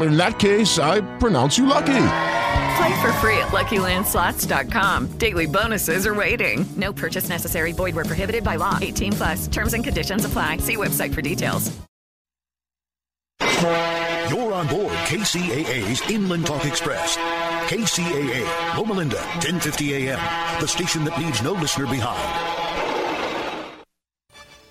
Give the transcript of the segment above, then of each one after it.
In that case, I pronounce you lucky. Play for free at LuckyLandSlots.com. Daily bonuses are waiting. No purchase necessary. Void were prohibited by law. 18 plus. Terms and conditions apply. See website for details. You're on board KCAA's Inland Talk Express. KCAA, Loma Linda, 1050 AM, the station that leaves no listener behind.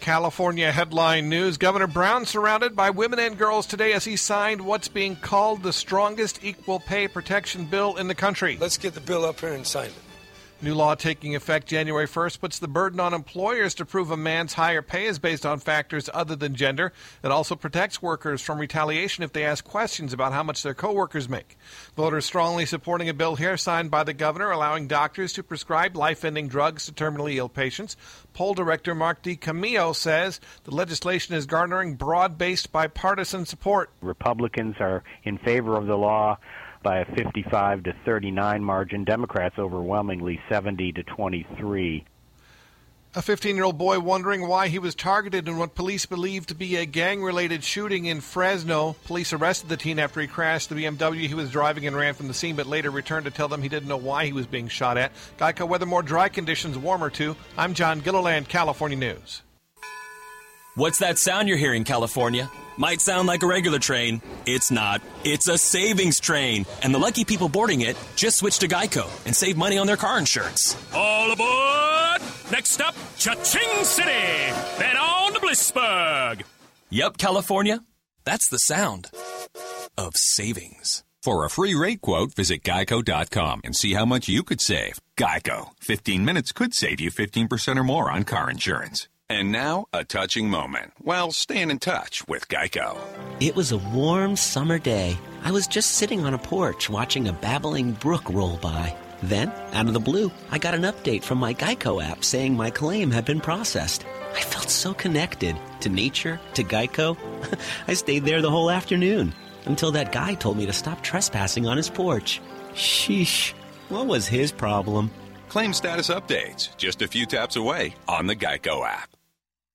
California headline news Governor Brown surrounded by women and girls today as he signed what's being called the strongest equal pay protection bill in the country. Let's get the bill up here and sign it. New law taking effect January 1st puts the burden on employers to prove a man's higher pay is based on factors other than gender. It also protects workers from retaliation if they ask questions about how much their coworkers make. Voters strongly supporting a bill here signed by the governor allowing doctors to prescribe life-ending drugs to terminally ill patients. Poll director Mark DiCamillo says the legislation is garnering broad-based bipartisan support. Republicans are in favor of the law by a 55 to 39 margin. Democrats overwhelmingly 70 to 23. A 15 year old boy wondering why he was targeted in what police believe to be a gang related shooting in Fresno. Police arrested the teen after he crashed the BMW he was driving and ran from the scene, but later returned to tell them he didn't know why he was being shot at. Geico weather more dry conditions, warmer too. I'm John Gilliland, California News. What's that sound you're hearing, California? Might sound like a regular train. It's not. It's a savings train. And the lucky people boarding it just switch to Geico and save money on their car insurance. All aboard! Next up, Cha-Ching City! Then on to Blissburg! Yep, California. That's the sound of savings. For a free rate quote, visit geico.com and see how much you could save. Geico. 15 minutes could save you 15% or more on car insurance. And now, a touching moment. while staying in touch with Geico. It was a warm summer day. I was just sitting on a porch watching a babbling brook roll by. Then, out of the blue, I got an update from my Geico app saying my claim had been processed. I felt so connected to nature, to Geico. I stayed there the whole afternoon until that guy told me to stop trespassing on his porch. Sheesh, what was his problem? Claim status updates just a few taps away on the Geico app.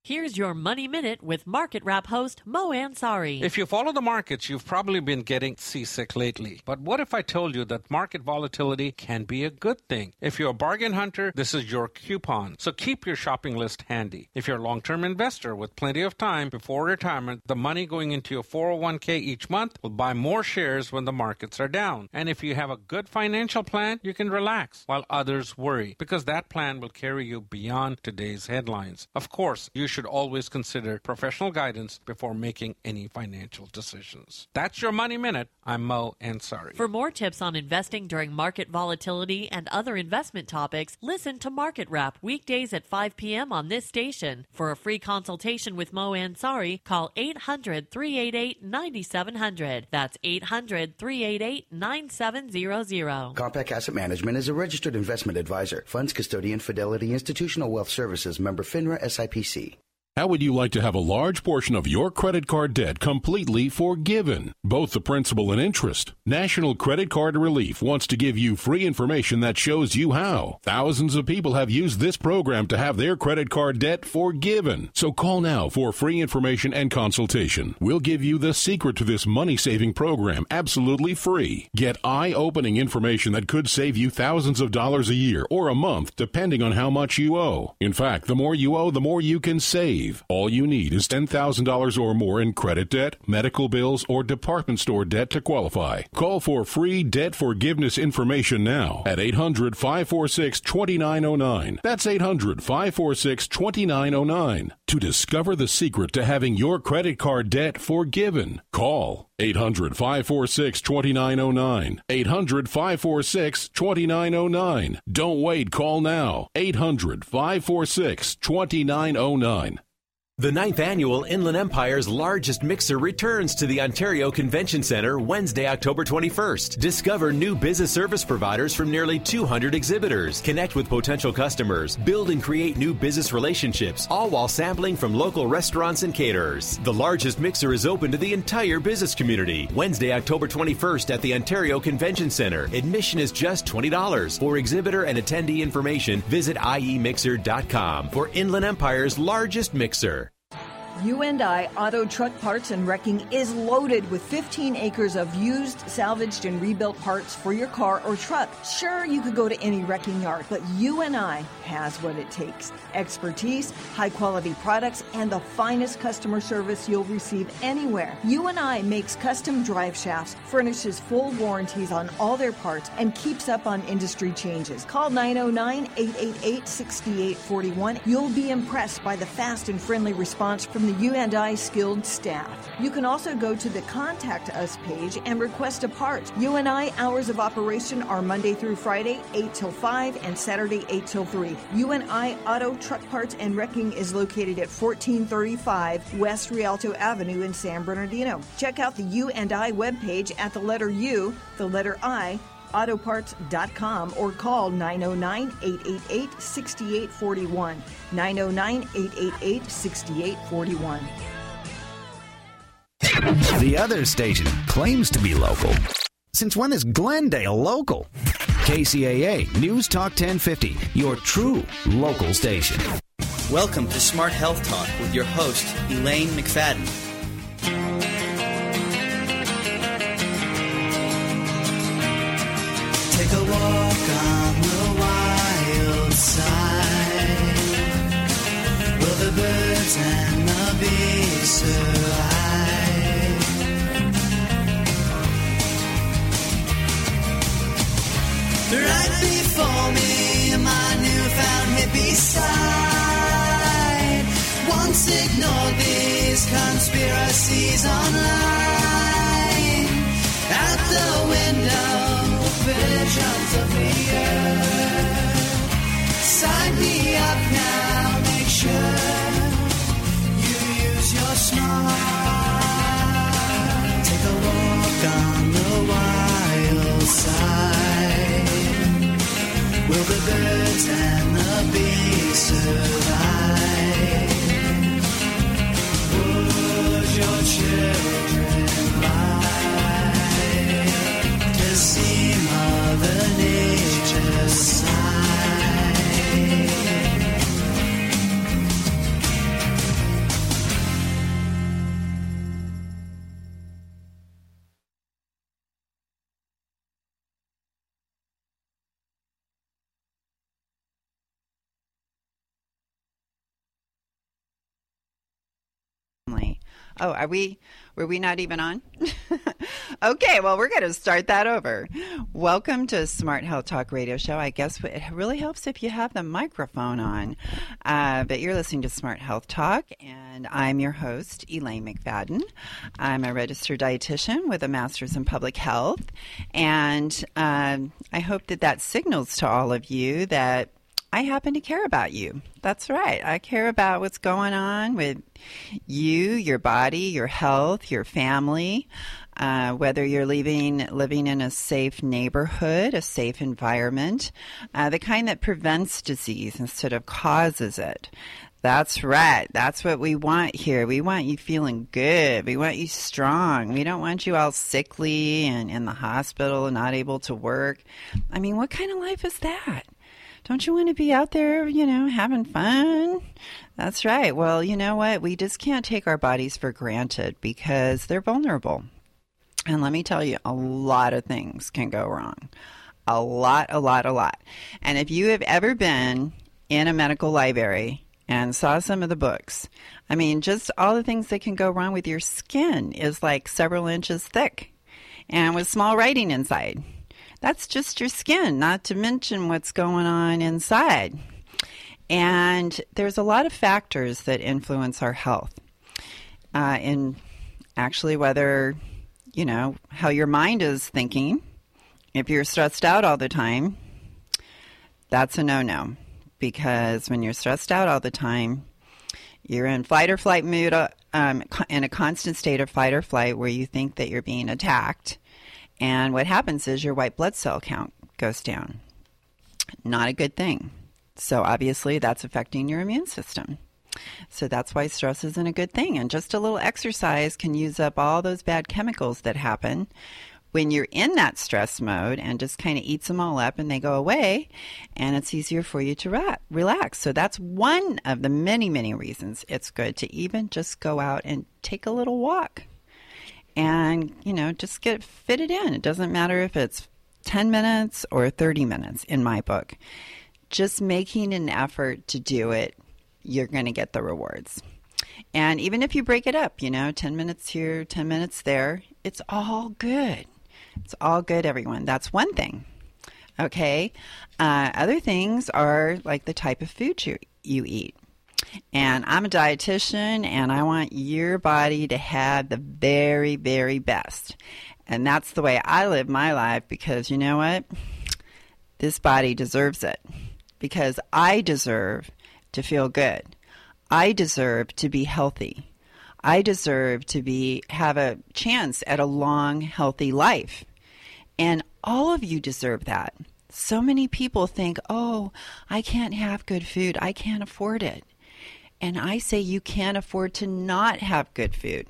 Here's your Money Minute with Market Wrap host Mo Ansari. If you follow the markets, you've probably been getting seasick lately. But what if I told you that market volatility can be a good thing? If you're a bargain hunter, this is your coupon. So keep your shopping list handy. If you're a long term investor with plenty of time before retirement, the money going into your 401k each month will buy more shares when the markets are down. And if you have a good financial plan, you can relax while others worry because that plan will carry you beyond today's headlines. Of course, you should always consider professional guidance before making any financial decisions. That's your Money Minute. I'm Mo Ansari. For more tips on investing during market volatility and other investment topics, listen to Market Wrap weekdays at 5 p.m. on this station. For a free consultation with Mo Ansari, call 800 388 9700. That's 800 388 9700. Compak Asset Management is a registered investment advisor. Funds custodian Fidelity Institutional Wealth Services member FINRA SIPC. How would you like to have a large portion of your credit card debt completely forgiven? Both the principal and interest. National Credit Card Relief wants to give you free information that shows you how. Thousands of people have used this program to have their credit card debt forgiven. So call now for free information and consultation. We'll give you the secret to this money saving program absolutely free. Get eye opening information that could save you thousands of dollars a year or a month, depending on how much you owe. In fact, the more you owe, the more you can save. All you need is $10,000 or more in credit debt, medical bills, or department store debt to qualify. Call for free debt forgiveness information now at 800 546 2909. That's 800 546 2909 to discover the secret to having your credit card debt forgiven. Call 800 546 2909. 800 546 2909. Don't wait, call now. 800 546 2909. The ninth annual Inland Empire's largest mixer returns to the Ontario Convention Centre Wednesday, October 21st. Discover new business service providers from nearly 200 exhibitors. Connect with potential customers. Build and create new business relationships, all while sampling from local restaurants and caterers. The largest mixer is open to the entire business community. Wednesday, October 21st at the Ontario Convention Centre. Admission is just $20. For exhibitor and attendee information, visit iemixer.com for Inland Empire's largest mixer. U&I Auto Truck Parts and Wrecking is loaded with 15 acres of used, salvaged, and rebuilt parts for your car or truck. Sure, you could go to any wrecking yard, but U&I has what it takes expertise, high quality products, and the finest customer service you'll receive anywhere. U&I makes custom drive shafts, furnishes full warranties on all their parts, and keeps up on industry changes. Call 909 888 6841. You'll be impressed by the fast and friendly response from the U&I skilled staff. You can also go to the Contact Us page and request a part. U&I hours of operation are Monday through Friday, 8 till 5, and Saturday, 8 till 3. U&I Auto Truck Parts and Wrecking is located at 1435 West Rialto Avenue in San Bernardino. Check out the U&I webpage at the letter U, the letter I, autoparts.com or call 909 888 6841. 909 888 6841. The other station claims to be local. Since when is Glendale local? KCAA News Talk 1050, your true local station. Welcome to Smart Health Talk with your host, Elaine McFadden. Where the birds and the bees survive? Right before me, my newfound hippie side. Once ignored these conspiracies online. Out the window visions of the earth. Sign me up now, make sure you use your smart. Oh, are we? Were we not even on? okay, well, we're going to start that over. Welcome to Smart Health Talk Radio Show. I guess it really helps if you have the microphone on. Uh, but you're listening to Smart Health Talk, and I'm your host, Elaine McFadden. I'm a registered dietitian with a master's in public health, and um, I hope that that signals to all of you that I happen to care about you. That's right. I care about what's going on with you, your body, your health, your family. Uh, whether you're living living in a safe neighborhood, a safe environment, uh, the kind that prevents disease instead of causes it. That's right. That's what we want here. We want you feeling good. We want you strong. We don't want you all sickly and in the hospital and not able to work. I mean, what kind of life is that? Don't you want to be out there, you know, having fun? That's right. Well, you know what? We just can't take our bodies for granted because they're vulnerable. And let me tell you, a lot of things can go wrong. A lot, a lot, a lot. And if you have ever been in a medical library and saw some of the books. I mean, just all the things that can go wrong with your skin is like several inches thick and with small writing inside. That's just your skin, not to mention what's going on inside. And there's a lot of factors that influence our health. Uh, in actually, whether, you know, how your mind is thinking. If you're stressed out all the time, that's a no no. Because when you're stressed out all the time, you're in fight or flight mood, uh, um, in a constant state of fight or flight where you think that you're being attacked. And what happens is your white blood cell count goes down. Not a good thing. So obviously, that's affecting your immune system. So that's why stress isn't a good thing. And just a little exercise can use up all those bad chemicals that happen when you're in that stress mode and just kind of eats them all up and they go away and it's easier for you to ra- relax. So that's one of the many, many reasons it's good to even just go out and take a little walk and, you know, just get fitted in. It doesn't matter if it's 10 minutes or 30 minutes in my book just making an effort to do it, you're going to get the rewards. And even if you break it up, you know, 10 minutes here, 10 minutes there, it's all good. It's all good, everyone. That's one thing. Okay. Uh, other things are like the type of food you, you eat. And I'm a dietitian and I want your body to have the very, very best. And that's the way I live my life because you know what? This body deserves it because I deserve to feel good. I deserve to be healthy. I deserve to be have a chance at a long healthy life. And all of you deserve that. So many people think, "Oh, I can't have good food. I can't afford it." And I say you can't afford to not have good food.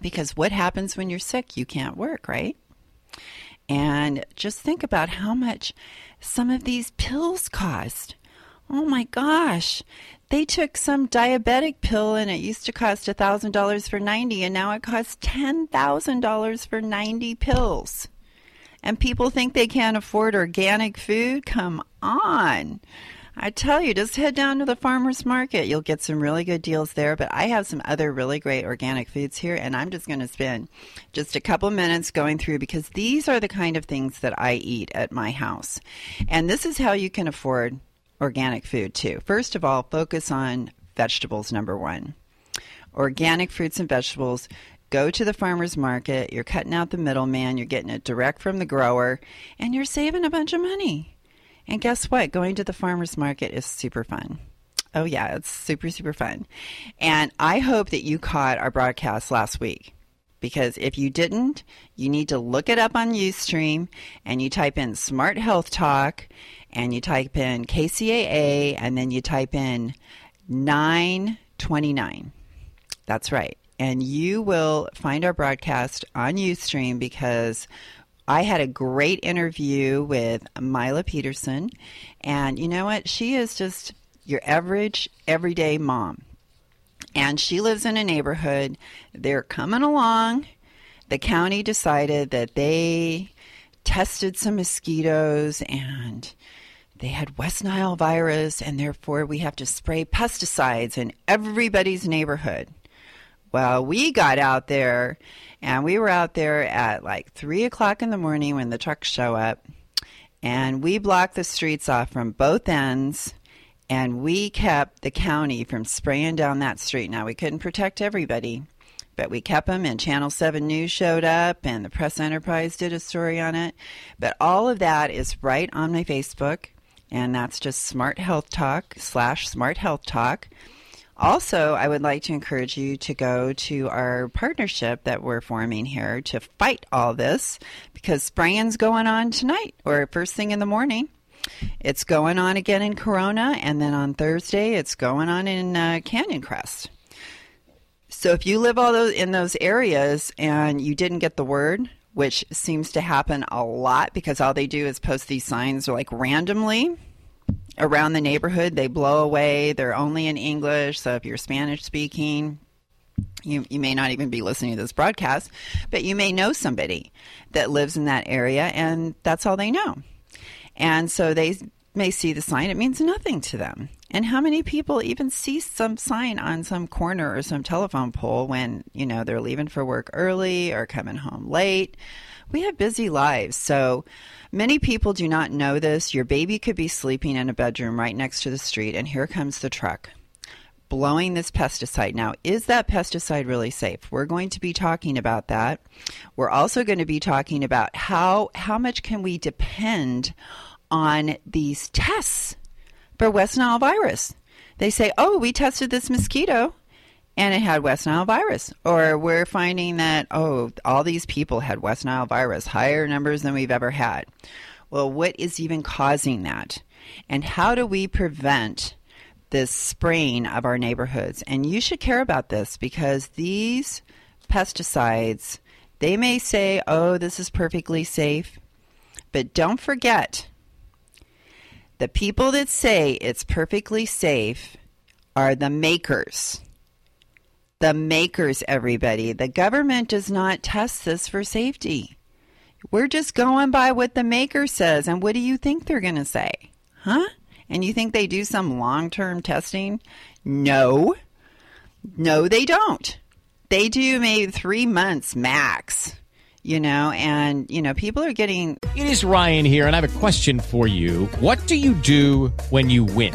Because what happens when you're sick? You can't work, right? And just think about how much some of these pills cost. Oh my gosh. They took some diabetic pill and it used to cost $1,000 for 90 and now it costs $10,000 for 90 pills. And people think they can't afford organic food? Come on. I tell you, just head down to the farmer's market. You'll get some really good deals there. But I have some other really great organic foods here, and I'm just going to spend just a couple minutes going through because these are the kind of things that I eat at my house. And this is how you can afford organic food, too. First of all, focus on vegetables, number one. Organic fruits and vegetables go to the farmer's market, you're cutting out the middleman, you're getting it direct from the grower, and you're saving a bunch of money. And guess what? Going to the farmer's market is super fun. Oh, yeah, it's super, super fun. And I hope that you caught our broadcast last week because if you didn't, you need to look it up on Ustream and you type in Smart Health Talk and you type in KCAA and then you type in 929. That's right. And you will find our broadcast on Ustream because I had a great interview with Mila Peterson, and you know what? She is just your average, everyday mom. And she lives in a neighborhood. They're coming along. The county decided that they tested some mosquitoes and they had West Nile virus, and therefore we have to spray pesticides in everybody's neighborhood. Well, we got out there and we were out there at like three o'clock in the morning when the trucks show up. And we blocked the streets off from both ends. And we kept the county from spraying down that street. Now, we couldn't protect everybody, but we kept them. And Channel 7 News showed up, and the Press Enterprise did a story on it. But all of that is right on my Facebook. And that's just Smart Health Talk slash Smart Health Talk. Also, I would like to encourage you to go to our partnership that we're forming here to fight all this because spraying's going on tonight or first thing in the morning. It's going on again in Corona, and then on Thursday, it's going on in uh, Canyon Crest. So if you live all those in those areas and you didn't get the word, which seems to happen a lot because all they do is post these signs like randomly around the neighborhood. They blow away. They're only in English. So if you're Spanish speaking, you, you may not even be listening to this broadcast, but you may know somebody that lives in that area and that's all they know. And so they may see the sign, it means nothing to them. And how many people even see some sign on some corner or some telephone pole when, you know, they're leaving for work early or coming home late? We have busy lives. So many people do not know this. Your baby could be sleeping in a bedroom right next to the street, and here comes the truck blowing this pesticide. Now, is that pesticide really safe? We're going to be talking about that. We're also going to be talking about how how much can we depend on these tests for West Nile virus. They say, "Oh, we tested this mosquito and it had West Nile virus." Or we're finding that, "Oh, all these people had West Nile virus, higher numbers than we've ever had." Well, what is even causing that? And how do we prevent this spraying of our neighborhoods. And you should care about this because these pesticides, they may say, oh, this is perfectly safe. But don't forget, the people that say it's perfectly safe are the makers. The makers, everybody. The government does not test this for safety. We're just going by what the maker says. And what do you think they're going to say? Huh? And you think they do some long term testing? No. No, they don't. They do maybe three months max, you know, and, you know, people are getting. It is Ryan here, and I have a question for you. What do you do when you win?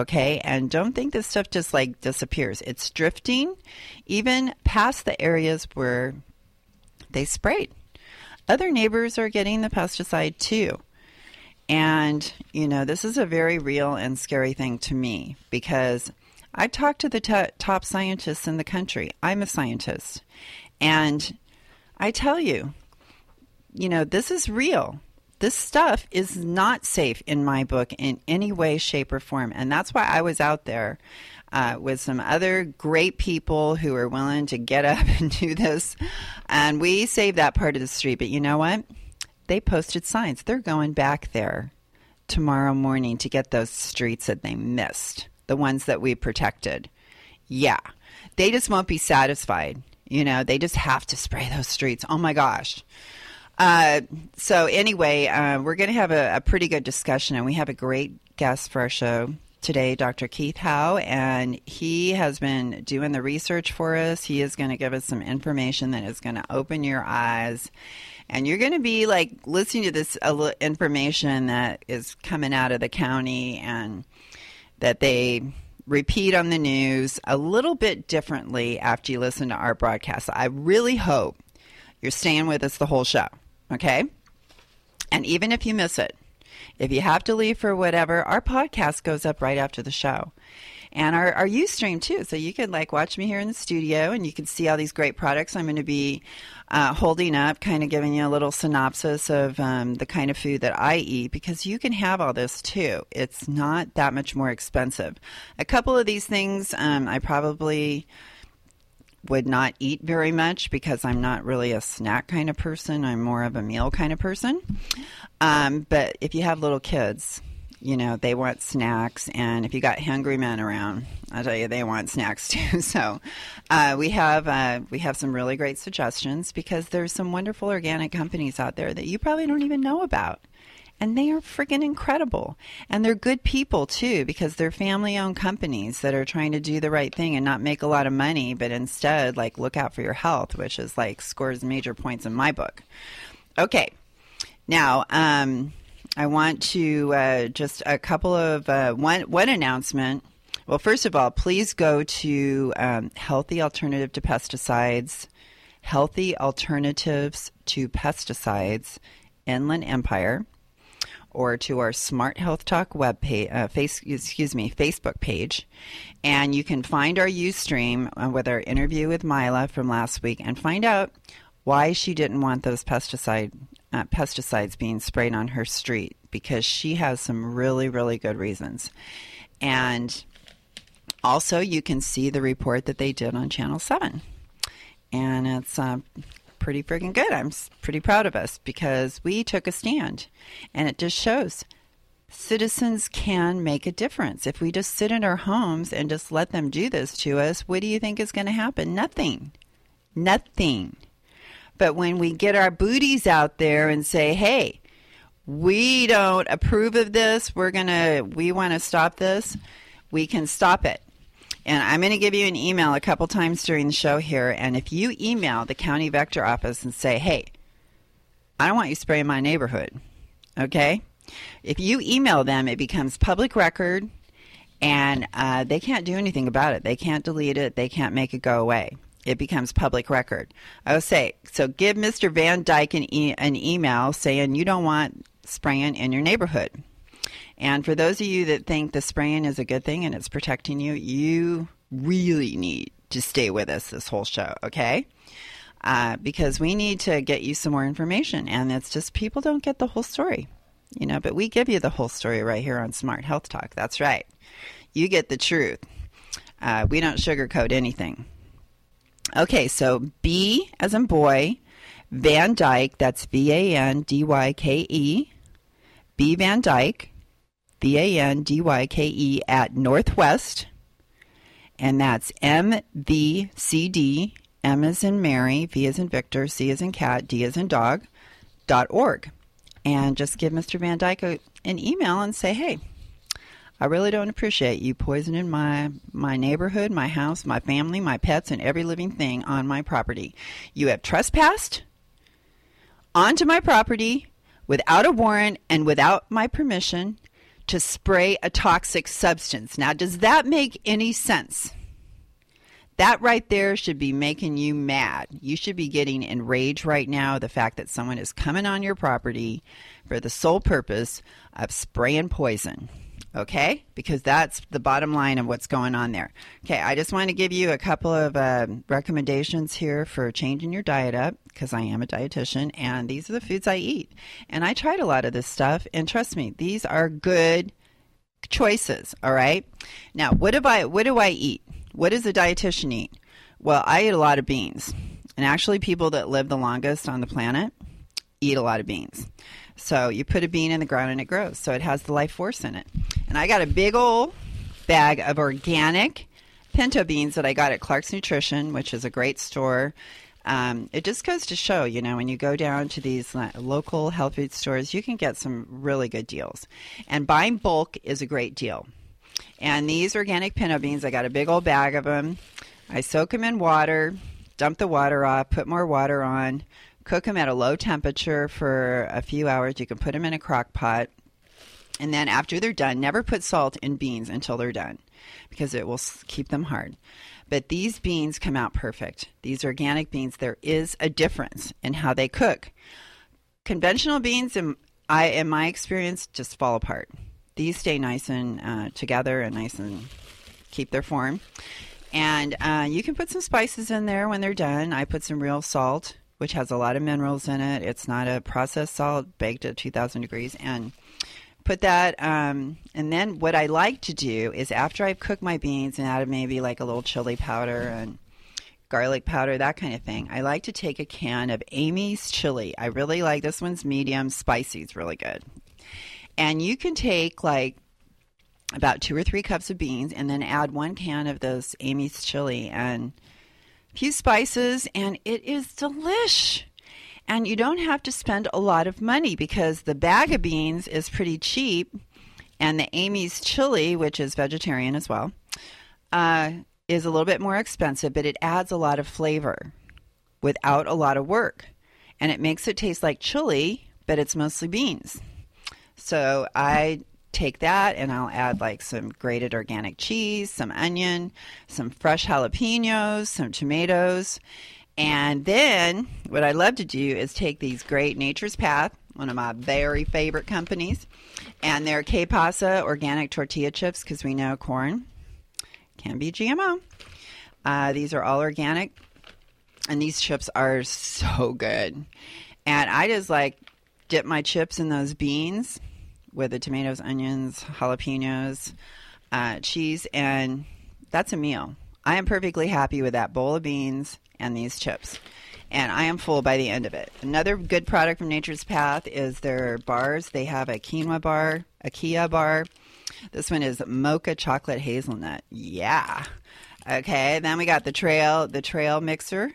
Okay, and don't think this stuff just like disappears. It's drifting even past the areas where they sprayed. Other neighbors are getting the pesticide too. And, you know, this is a very real and scary thing to me because I talk to the t- top scientists in the country. I'm a scientist. And I tell you, you know, this is real this stuff is not safe in my book in any way, shape, or form. And that's why I was out there uh, with some other great people who are willing to get up and do this. And we saved that part of the street. But you know what? They posted signs. They're going back there tomorrow morning to get those streets that they missed, the ones that we protected. Yeah. They just won't be satisfied. You know, they just have to spray those streets. Oh my gosh. Uh, so anyway, uh, we're going to have a, a, pretty good discussion, and we have a great guest for our show today, Dr. Keith Howe, and he has been doing the research for us. He is going to give us some information that is going to open your eyes, and you're going to be like listening to this information that is coming out of the county and that they repeat on the news a little bit differently after you listen to our broadcast. I really hope you're staying with us the whole show. Okay? And even if you miss it, if you have to leave for whatever, our podcast goes up right after the show. And our, our Ustream too. So you can like watch me here in the studio and you can see all these great products I'm going to be uh, holding up, kind of giving you a little synopsis of um, the kind of food that I eat because you can have all this too. It's not that much more expensive. A couple of these things um, I probably would not eat very much because I'm not really a snack kind of person. I'm more of a meal kind of person. Um, but if you have little kids, you know, they want snacks. And if you got hungry men around, I tell you, they want snacks too. So uh, we have uh, we have some really great suggestions because there's some wonderful organic companies out there that you probably don't even know about and they are freaking incredible. And they're good people too, because they're family owned companies that are trying to do the right thing and not make a lot of money, but instead, like, look out for your health, which is like scores major points in my book. Okay. Now, um, I want to uh, just a couple of uh, one one announcement. Well, first of all, please go to um, Healthy Alternative to Pesticides, Healthy Alternatives to Pesticides, Inland Empire or to our Smart Health Talk web page, uh, face, excuse me, Facebook page, and you can find our UStream uh, with our interview with Mila from last week and find out why she didn't want those pesticide uh, pesticides being sprayed on her street because she has some really, really good reasons. And also, you can see the report that they did on Channel 7. And it's uh, pretty friggin' good. I'm pretty proud of us because we took a stand. And it just shows citizens can make a difference. If we just sit in our homes and just let them do this to us, what do you think is going to happen? Nothing. Nothing. But when we get our booties out there and say, hey, we don't approve of this, we're going to, we want to stop this, we can stop it. And I'm going to give you an email a couple times during the show here. And if you email the county vector office and say, hey, I don't want you spraying my neighborhood, okay? If you email them, it becomes public record and uh, they can't do anything about it. They can't delete it, they can't make it go away. It becomes public record. I would say, so give Mr. Van Dyke an, e- an email saying you don't want spraying in your neighborhood. And for those of you that think the spraying is a good thing and it's protecting you, you really need to stay with us this whole show, okay? Uh, because we need to get you some more information. And it's just people don't get the whole story, you know, but we give you the whole story right here on Smart Health Talk. That's right. You get the truth. Uh, we don't sugarcoat anything. Okay, so B as in boy, Van Dyke, that's V A N D Y K E, B Van Dyke, V A N D Y K E at Northwest, and that's M V C D, M as in Mary, V as in Victor, C as in cat, D as in dog, dot org. And just give Mr. Van Dyke a, an email and say, hey, I really don't appreciate you poisoning my my neighborhood, my house, my family, my pets, and every living thing on my property. You have trespassed onto my property without a warrant and without my permission to spray a toxic substance. Now, does that make any sense? That right there should be making you mad. You should be getting enraged right now. The fact that someone is coming on your property for the sole purpose of spraying poison. Okay? Because that's the bottom line of what's going on there. Okay, I just want to give you a couple of uh, recommendations here for changing your diet up because I am a dietitian and these are the foods I eat. And I tried a lot of this stuff, and trust me, these are good choices. All right. Now, what do I what do I eat? What does a dietitian eat? Well, I eat a lot of beans, and actually, people that live the longest on the planet eat a lot of beans. So you put a bean in the ground and it grows. So it has the life force in it. And I got a big old bag of organic pinto beans that I got at Clark's Nutrition, which is a great store. Um, it just goes to show, you know, when you go down to these local health food stores, you can get some really good deals. And buying bulk is a great deal. And these organic pinto beans, I got a big old bag of them. I soak them in water, dump the water off, put more water on, cook them at a low temperature for a few hours. You can put them in a crock pot. And then after they're done, never put salt in beans until they're done because it will keep them hard. But these beans come out perfect. These organic beans, there is a difference in how they cook. Conventional beans, in, I, in my experience, just fall apart. These stay nice and uh, together and nice and keep their form. And uh, you can put some spices in there when they're done. I put some real salt, which has a lot of minerals in it. It's not a processed salt baked at 2,000 degrees. And put that. Um, and then what I like to do is after I've cooked my beans and added maybe like a little chili powder and garlic powder, that kind of thing, I like to take a can of Amy's chili. I really like this one's medium, spicy. It's really good. And you can take like about two or three cups of beans and then add one can of those Amy's chili and few spices, and it is delish. And you don't have to spend a lot of money because the bag of beans is pretty cheap, and the Amy's chili, which is vegetarian as well, uh, is a little bit more expensive, but it adds a lot of flavor without a lot of work. And it makes it taste like chili, but it's mostly beans. So I take that and I'll add like some grated organic cheese, some onion, some fresh jalapenos, some tomatoes. And then what I love to do is take these great Nature's Path, one of my very favorite companies, and their Que Pasa organic tortilla chips because we know corn can be GMO. Uh, these are all organic, and these chips are so good. And I just like dip my chips in those beans with the tomatoes, onions, jalapenos, uh, cheese, and that's a meal. I am perfectly happy with that bowl of beans and these chips. And I am full by the end of it. Another good product from Nature's Path is their bars. They have a quinoa bar, a Qi'a bar. This one is mocha chocolate hazelnut. Yeah. Okay, then we got the trail, the trail mixer.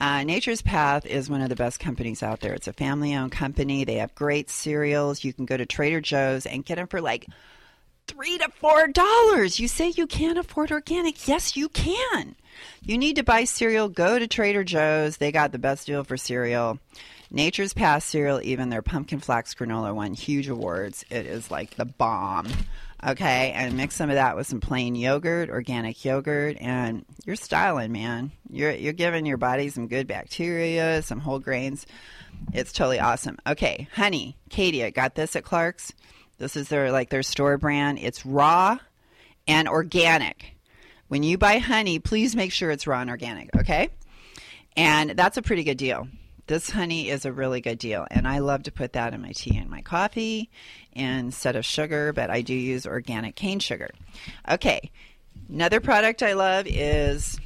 Uh, Nature's Path is one of the best companies out there. It's a family owned company. They have great cereals. You can go to Trader Joe's and get them for like three to four dollars. You say you can't afford organic. Yes, you can. You need to buy cereal, go to Trader Joe's. They got the best deal for cereal. Nature's Path cereal, even their pumpkin flax granola won huge awards. It is like the bomb. Okay, and mix some of that with some plain yogurt, organic yogurt, and you're styling, man. You're you're giving your body some good bacteria, some whole grains. It's totally awesome. Okay, honey, Katie, I got this at Clark's. This is their like their store brand. It's raw and organic. When you buy honey, please make sure it's raw and organic, okay? And that's a pretty good deal. This honey is a really good deal, and I love to put that in my tea and my coffee instead of sugar, but I do use organic cane sugar. Okay, another product I love is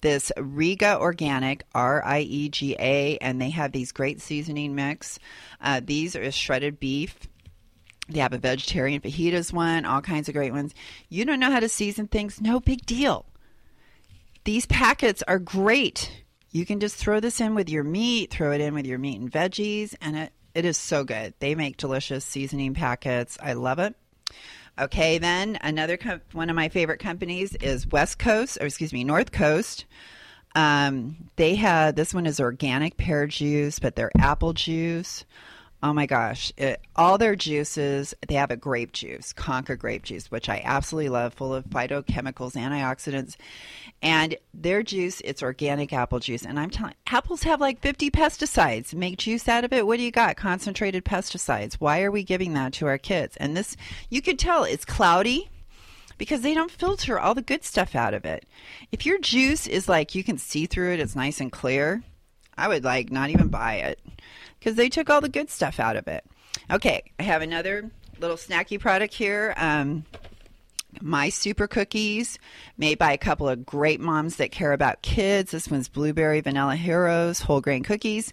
this Riega Organic, R I E G A, and they have these great seasoning mix. Uh, these are shredded beef. They have a vegetarian fajitas one, all kinds of great ones. You don't know how to season things? No big deal. These packets are great. You can just throw this in with your meat, throw it in with your meat and veggies, and it, it is so good. They make delicious seasoning packets. I love it. Okay, then another com- one of my favorite companies is West Coast, or excuse me, North Coast. Um, they have this one is organic pear juice, but they're apple juice. Oh my gosh, it, all their juices, they have a grape juice, Concord grape juice, which I absolutely love, full of phytochemicals, antioxidants. And their juice, it's organic apple juice. And I'm telling apples have like 50 pesticides. Make juice out of it. What do you got? Concentrated pesticides. Why are we giving that to our kids? And this, you could tell it's cloudy because they don't filter all the good stuff out of it. If your juice is like you can see through it, it's nice and clear, I would like not even buy it because they took all the good stuff out of it. Okay, I have another little snacky product here. Um, my super cookies made by a couple of great moms that care about kids. This one's blueberry vanilla heroes whole grain cookies,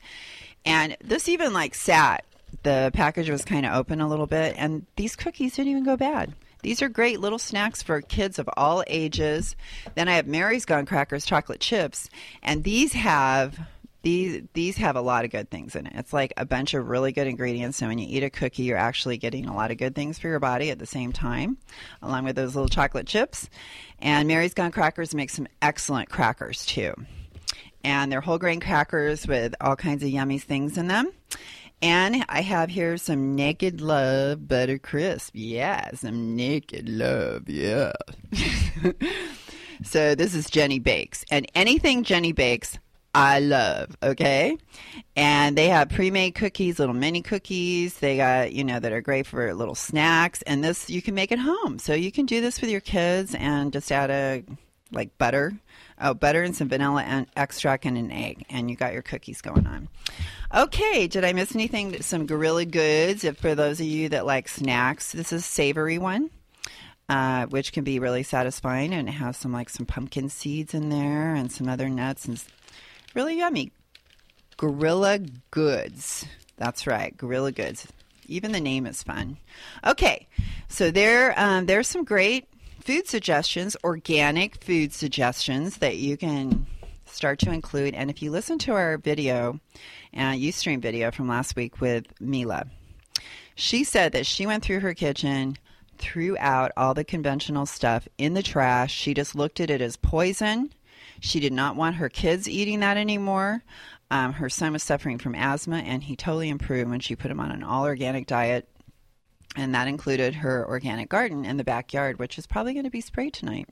and this even like sat. The package was kind of open a little bit, and these cookies didn't even go bad. These are great little snacks for kids of all ages. Then I have Mary's Gone Crackers chocolate chips, and these have these these have a lot of good things in it. It's like a bunch of really good ingredients. So when you eat a cookie, you're actually getting a lot of good things for your body at the same time, along with those little chocolate chips. And Mary's Gone Crackers makes some excellent crackers too. And they're whole grain crackers with all kinds of yummy things in them. And I have here some Naked Love Butter Crisp. Yeah, some Naked Love. Yeah. so this is Jenny Bakes. And anything Jenny Bakes, I love, okay? And they have pre-made cookies, little mini cookies. They got, you know, that are great for little snacks. And this you can make at home. So you can do this with your kids and just add a like butter. Oh, butter and some vanilla and extract and an egg, and you got your cookies going on. Okay, did I miss anything? Some Gorilla Goods. If for those of you that like snacks, this is savory one. Uh, which can be really satisfying and it has some like some pumpkin seeds in there and some other nuts and really yummy. Gorilla Goods. That's right, Gorilla Goods. Even the name is fun. Okay, so there, um, there's some great food suggestions, organic food suggestions that you can start to include. And if you listen to our video, uh, Ustream video from last week with Mila, she said that she went through her kitchen, threw out all the conventional stuff in the trash. She just looked at it as poison. She did not want her kids eating that anymore. Um, her son was suffering from asthma, and he totally improved when she put him on an all organic diet. And that included her organic garden in the backyard, which is probably going to be sprayed tonight,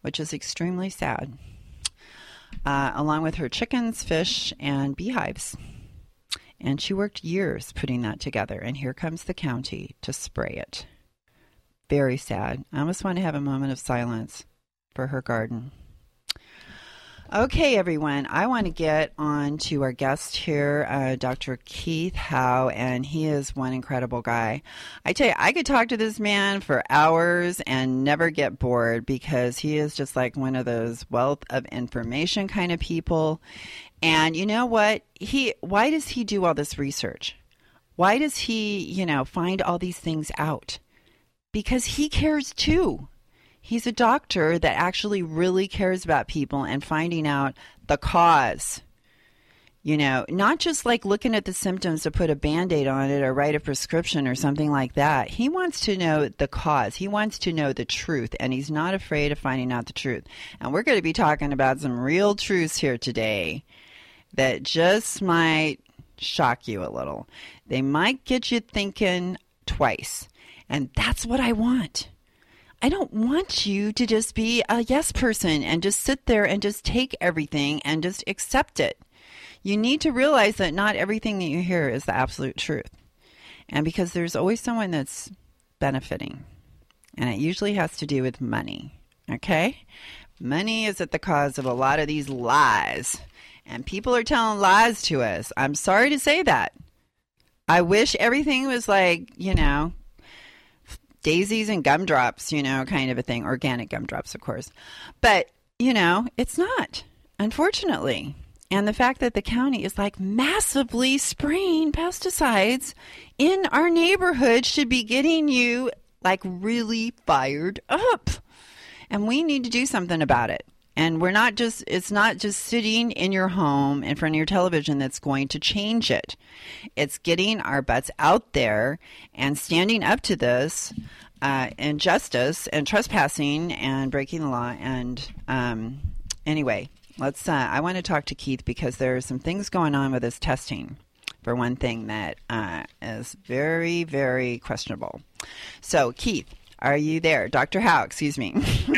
which is extremely sad. Uh, along with her chickens, fish, and beehives. And she worked years putting that together. And here comes the county to spray it. Very sad. I almost want to have a moment of silence for her garden. Okay, everyone. I want to get on to our guest here, uh, Dr. Keith Howe, and he is one incredible guy. I tell you, I could talk to this man for hours and never get bored because he is just like one of those wealth of information kind of people. And you know what? He why does he do all this research? Why does he, you know, find all these things out? Because he cares too. He's a doctor that actually really cares about people and finding out the cause. You know, not just like looking at the symptoms to put a band aid on it or write a prescription or something like that. He wants to know the cause. He wants to know the truth, and he's not afraid of finding out the truth. And we're going to be talking about some real truths here today that just might shock you a little. They might get you thinking twice. And that's what I want. I don't want you to just be a yes person and just sit there and just take everything and just accept it. You need to realize that not everything that you hear is the absolute truth. And because there's always someone that's benefiting, and it usually has to do with money. Okay? Money is at the cause of a lot of these lies. And people are telling lies to us. I'm sorry to say that. I wish everything was like, you know, daisies and gumdrops, you know, kind of a thing. Organic gumdrops, of course. But, you know, it's not, unfortunately. And the fact that the county is like massively spraying pesticides in our neighborhood should be getting you like really fired up. And we need to do something about it. And we're not just, it's not just sitting in your home in front of your television that's going to change it. It's getting our butts out there and standing up to this uh, injustice and trespassing and breaking the law. And um, anyway, let's, uh, I want to talk to Keith because there are some things going on with this testing. For one thing, that uh, is very, very questionable. So, Keith, are you there? Dr. Howe, excuse me.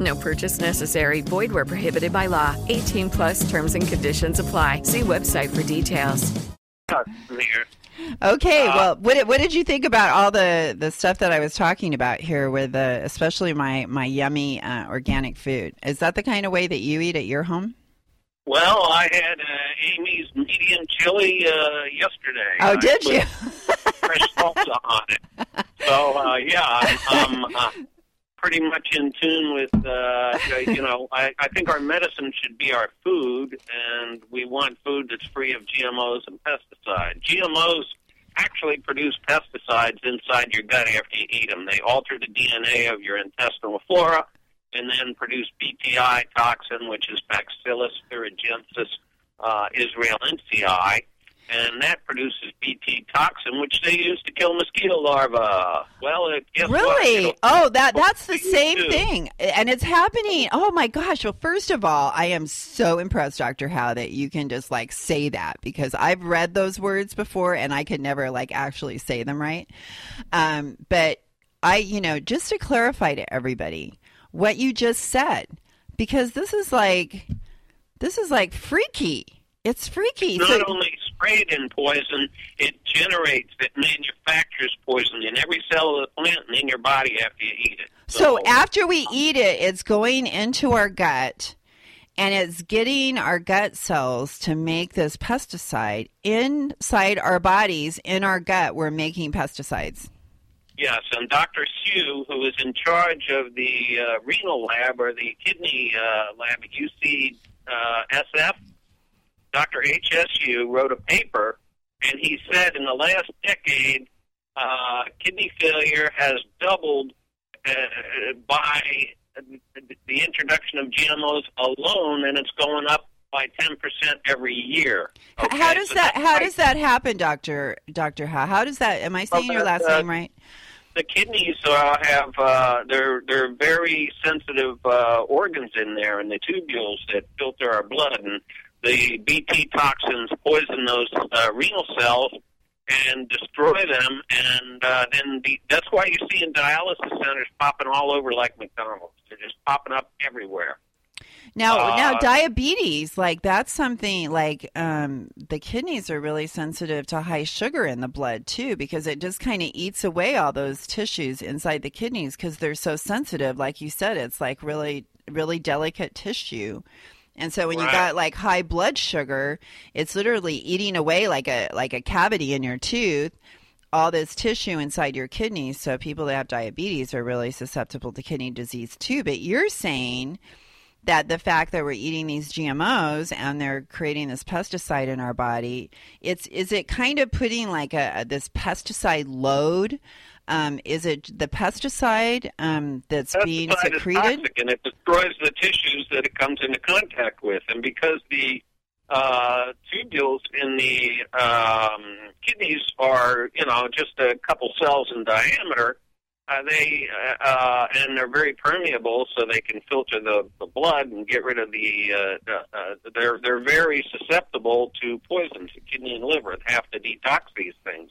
No purchase necessary. Void where prohibited by law. 18 plus terms and conditions apply. See website for details. Okay, well, what did, what did you think about all the, the stuff that I was talking about here with uh, especially my, my yummy uh, organic food? Is that the kind of way that you eat at your home? Well, I had uh, Amy's medium chili uh, yesterday. Oh, I did put you? fresh salsa on it. So, uh, yeah, I'm, I'm uh, pretty much in tune with, uh, you know, I, I think our medicine should be our food, and we want food that's free of GMOs and pesticides. GMOs actually produce pesticides inside your gut after you eat them. They alter the DNA of your intestinal flora and then produce BTI toxin, which is Bacillus thuringiensis uh, israelensis, and that produces BT toxin, which they use to kill mosquito larvae. Well, it, what? Really? It'll- Oh, that that's the same too. thing, and it's happening. Oh my gosh! Well, first of all, I am so impressed, Doctor Howe, that you can just like say that because I've read those words before and I could never like actually say them right. Um, but I, you know, just to clarify to everybody what you just said, because this is like this is like freaky. It's freaky. Not So- only sprayed in poison, it generates, it manufactures poison in every cell of the plant and in your body after you eat it. So after we eat it, it's going into our gut and it's getting our gut cells to make this pesticide inside our bodies. In our gut, we're making pesticides. Yes, and Dr. sue who is in charge of the uh, renal lab or the kidney uh, lab at UC uh, SF, Dr. HSU wrote a paper, and he said in the last decade, uh, kidney failure has doubled uh, by the introduction of GMOs alone, and it's going up by 10% every year. H- how does that how does that happen, Doctor Doctor How? Howe does that? Am I saying your last uh, name right? the kidneys uh, have uh, they're they're very sensitive uh, organs in there, and the tubules that filter our blood, and the BT toxins poison those uh, renal cells, and destroy them. And uh, then the, that's why you see in dialysis centers popping all over like McDonald's. They're just popping up everywhere. Now, Uh, now diabetes, like that's something like um, the kidneys are really sensitive to high sugar in the blood too, because it just kind of eats away all those tissues inside the kidneys because they're so sensitive. Like you said, it's like really, really delicate tissue. And so when you got like high blood sugar, it's literally eating away like a like a cavity in your tooth all this tissue inside your kidneys. So people that have diabetes are really susceptible to kidney disease too. But you're saying that the fact that we're eating these GMOs and they're creating this pesticide in our body, it's is it kind of putting like a, a- this pesticide load? Um, is it the pesticide um, that's being Pesticide is secreted? toxic and it destroys the tissues that it comes into contact with. And because the uh, tubules in the um, kidneys are, you know, just a couple cells in diameter, uh, they uh, uh, and they're very permeable, so they can filter the, the blood and get rid of the. Uh, uh, they're they're very susceptible to poisons, the kidney and liver. Have to detox these things.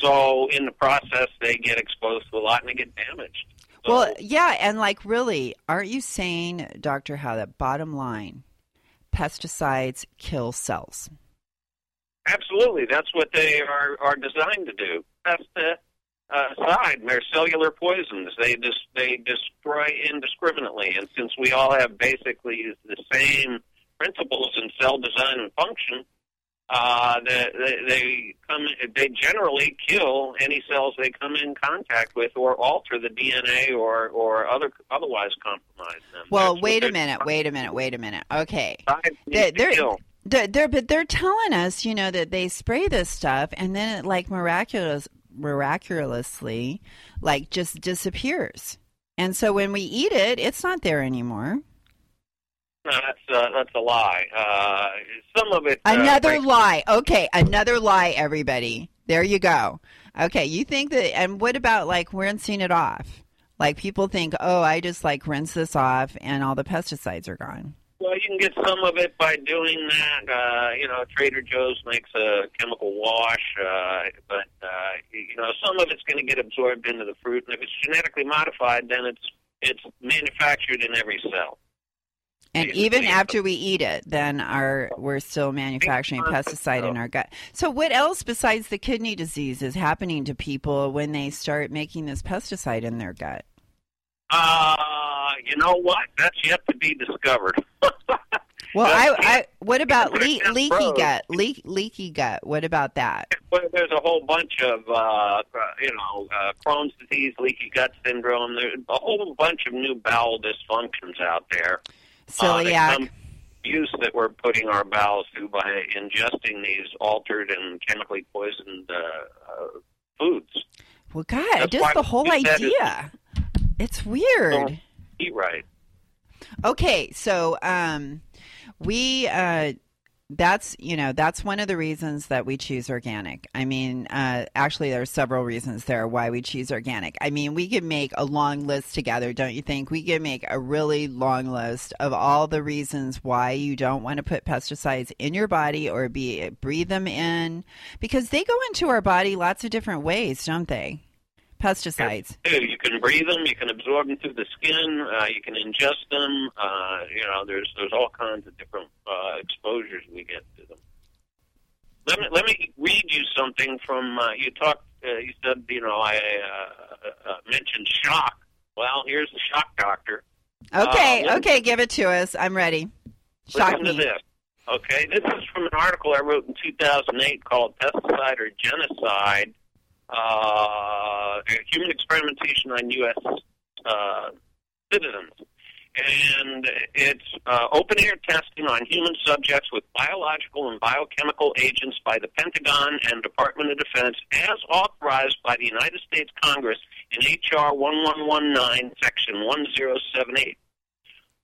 So in the process, they get exposed to a lot and they get damaged. Well, yeah, and like really, aren't you saying, Doctor, Howe that bottom line, pesticides kill cells? Absolutely, that's what they are are designed to do. The uh, side. They're cellular poisons. They just they destroy indiscriminately. And since we all have basically the same principles in cell design and function, uh, they, they, they come. They generally kill any cells they come in contact with, or alter the DNA, or or other otherwise compromise them. Well, That's wait a minute, wait a minute, wait a minute. Okay. they, they're. kill. they're, they're, but they're telling us, you know, that they spray this stuff and then it like miraculous, miraculously, like just disappears. And so when we eat it, it's not there anymore. No, that's uh, that's a lie. Uh, some of it. uh, Another breaks- lie. Okay, another lie, everybody. There you go. Okay, you think that, and what about like rinsing it off? Like people think, oh, I just like rinse this off and all the pesticides are gone. Well, you can get some of it by doing that. Uh, you know, Trader Joe's makes a chemical wash, uh, but uh, you know, some of it's going to get absorbed into the fruit, and if it's genetically modified, then it's it's manufactured in every cell. And even after we eat it, then our we're still manufacturing pesticide in our gut. So what else besides the kidney disease is happening to people when they start making this pesticide in their gut? Uh, you know what? That's yet to be discovered. Well, I, I what about le- leaky gut? Leak, leaky gut. What about that? Well, there's a whole bunch of, uh, uh, you know, uh, Crohn's disease, leaky gut syndrome. There's a whole bunch of new bowel dysfunctions out there. Uh, Celiac. come use that we're putting our bowels through by ingesting these altered and chemically poisoned uh, uh, foods. Well, God, That's just the whole we said idea. It's weird. Eat right. Okay, so um, we uh, that's you know that's one of the reasons that we choose organic. I mean, uh, actually, there are several reasons there why we choose organic. I mean, we could make a long list together, don't you think? We could make a really long list of all the reasons why you don't want to put pesticides in your body or be breathe them in because they go into our body lots of different ways, don't they? Pesticides. You can breathe them. You can absorb them through the skin. Uh, you can ingest them. Uh, you know, there's there's all kinds of different uh, exposures we get to them. Let me let me read you something from uh, you talked. Uh, you said you know I uh, uh, mentioned shock. Well, here's the shock doctor. Okay, Uh, okay, give it to us. I'm ready. Shock Listen to this. Okay, this is from an article I wrote in 2008 called "Pesticide or Genocide: uh, Human Experimentation on U.S. Uh, Citizens." And it's uh, open air testing on human subjects with biological and biochemical agents by the Pentagon and Department of Defense, as authorized by the United States Congress in H.R. 1119, Section 1078.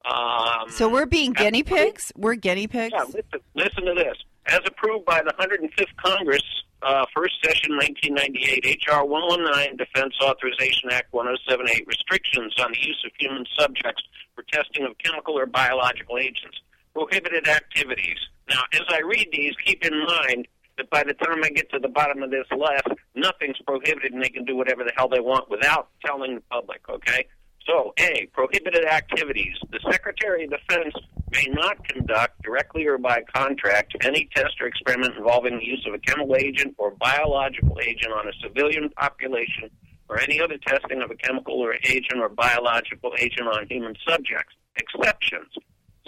Um, So we're being guinea pigs? We're guinea pigs? yeah, listen, listen to this. As approved by the 105th Congress, uh, first session 1998, H.R. 119, Defense Authorization Act 1078, restrictions on the use of human subjects for testing of chemical or biological agents, prohibited activities. Now, as I read these, keep in mind that by the time I get to the bottom of this list, nothing's prohibited and they can do whatever the hell they want without telling the public, okay? So, A, prohibited activities. The Secretary of Defense may not conduct, directly or by contract, any test or experiment involving the use of a chemical agent or biological agent on a civilian population or any other testing of a chemical or agent or biological agent on human subjects. Exceptions.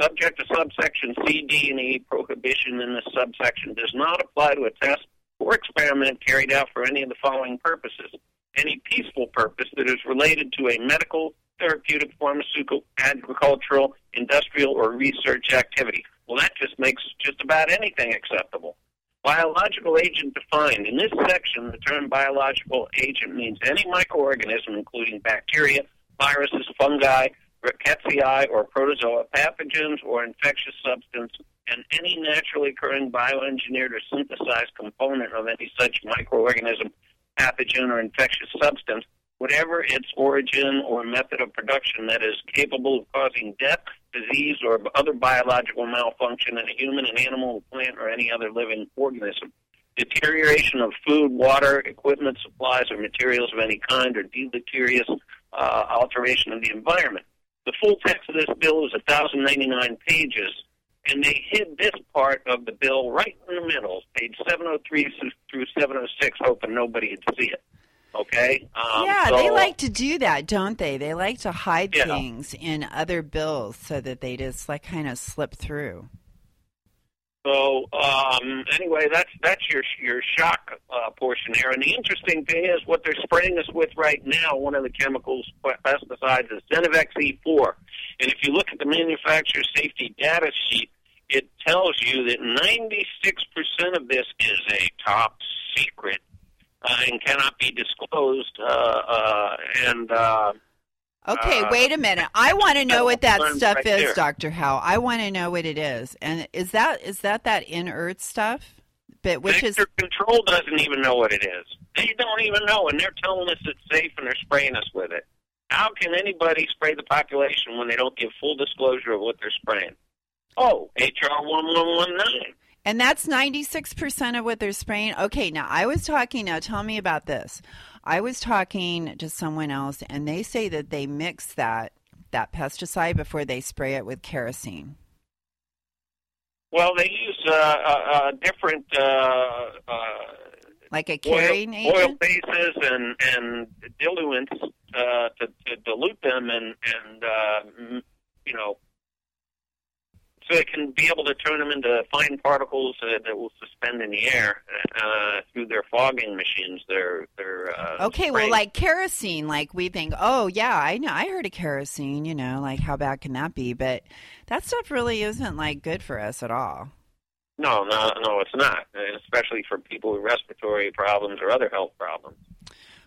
Subject to subsection C, D, and E, prohibition in this subsection does not apply to a test or experiment carried out for any of the following purposes. Any peaceful purpose that is related to a medical, therapeutic, pharmaceutical, agricultural, industrial, or research activity. Well, that just makes just about anything acceptable. Biological agent defined. In this section, the term biological agent means any microorganism, including bacteria, viruses, fungi, rickettsia, or protozoa, pathogens, or infectious substance, and any naturally occurring bioengineered or synthesized component of any such microorganism, pathogen, or infectious substance, whatever its origin or method of production that is capable of causing death, disease, or other biological malfunction in a human, an animal, a plant, or any other living organism. Deterioration of food, water, equipment, supplies, or materials of any kind, or deleterious uh, alteration of the environment. The full text of this bill is 1,099 pages, and they hid this part of the bill right in the middle, page 703 through 706, hoping nobody would see it. Okay? Um, yeah, so, they like to do that, don't they? They like to hide Yeah. things in other bills so that they just like kind of slip through. So um, anyway, that's that's your your shock uh, portion there. And the interesting thing is what they're spraying us with right now. One of the chemicals, pesticides, is Zenivex E4. And if you look at the manufacturer safety data sheet, it tells you that 96% of this is a top secret uh, and cannot be disclosed. Uh, uh, and uh, Okay, uh, wait a minute. I want to know what that Right stuff is. Doctor Howe. I want to know what it is. And is that is that that inert stuff? But which is Vector Control doesn't even know what it is. They don't even know, and they're telling us it's safe, and they're spraying us with it. How can anybody spray the population when they don't give full disclosure of what they're spraying? Oh, HR one one one nine. And that's 96% of what they're spraying. Okay, now I was talking, now tell me about this. I was talking to someone else and they say that they mix that that pesticide before they spray it with kerosene. Well, they use uh, uh, uh, different uh, uh, Like a oil, carrying oil agent? bases and and diluents uh, to, to dilute them and and uh, you know so it can be able to turn them into fine particles uh, that will suspend in the air uh, through their fogging machines. Their their uh, Okay, well like kerosene, like we think, "Oh, yeah, I know. I heard of kerosene, you know, like how bad can that be?" But that stuff really isn't like good for us at all. no, no, no, it's not, especially for people with respiratory problems or other health problems.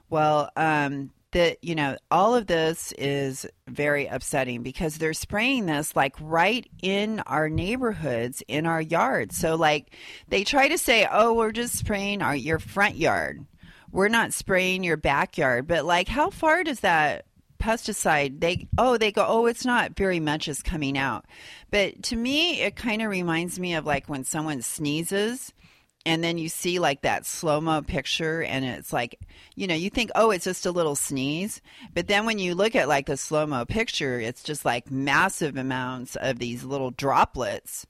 Well, um, that you know, all of this is very upsetting because they're spraying this like right in our neighborhoods, in our yards. So, like, they try to say, "Oh, we're just spraying our your front yard. We're not spraying your backyard." But like, how far does that pesticide? They oh, they go, "Oh, it's not very much is coming out." But to me, it kind of reminds me of like when someone sneezes and then you see like that slow mo picture and it's like you know you think oh it's just a little sneeze. But then when you look at like the slow mo picture it's just like massive amounts of these little droplets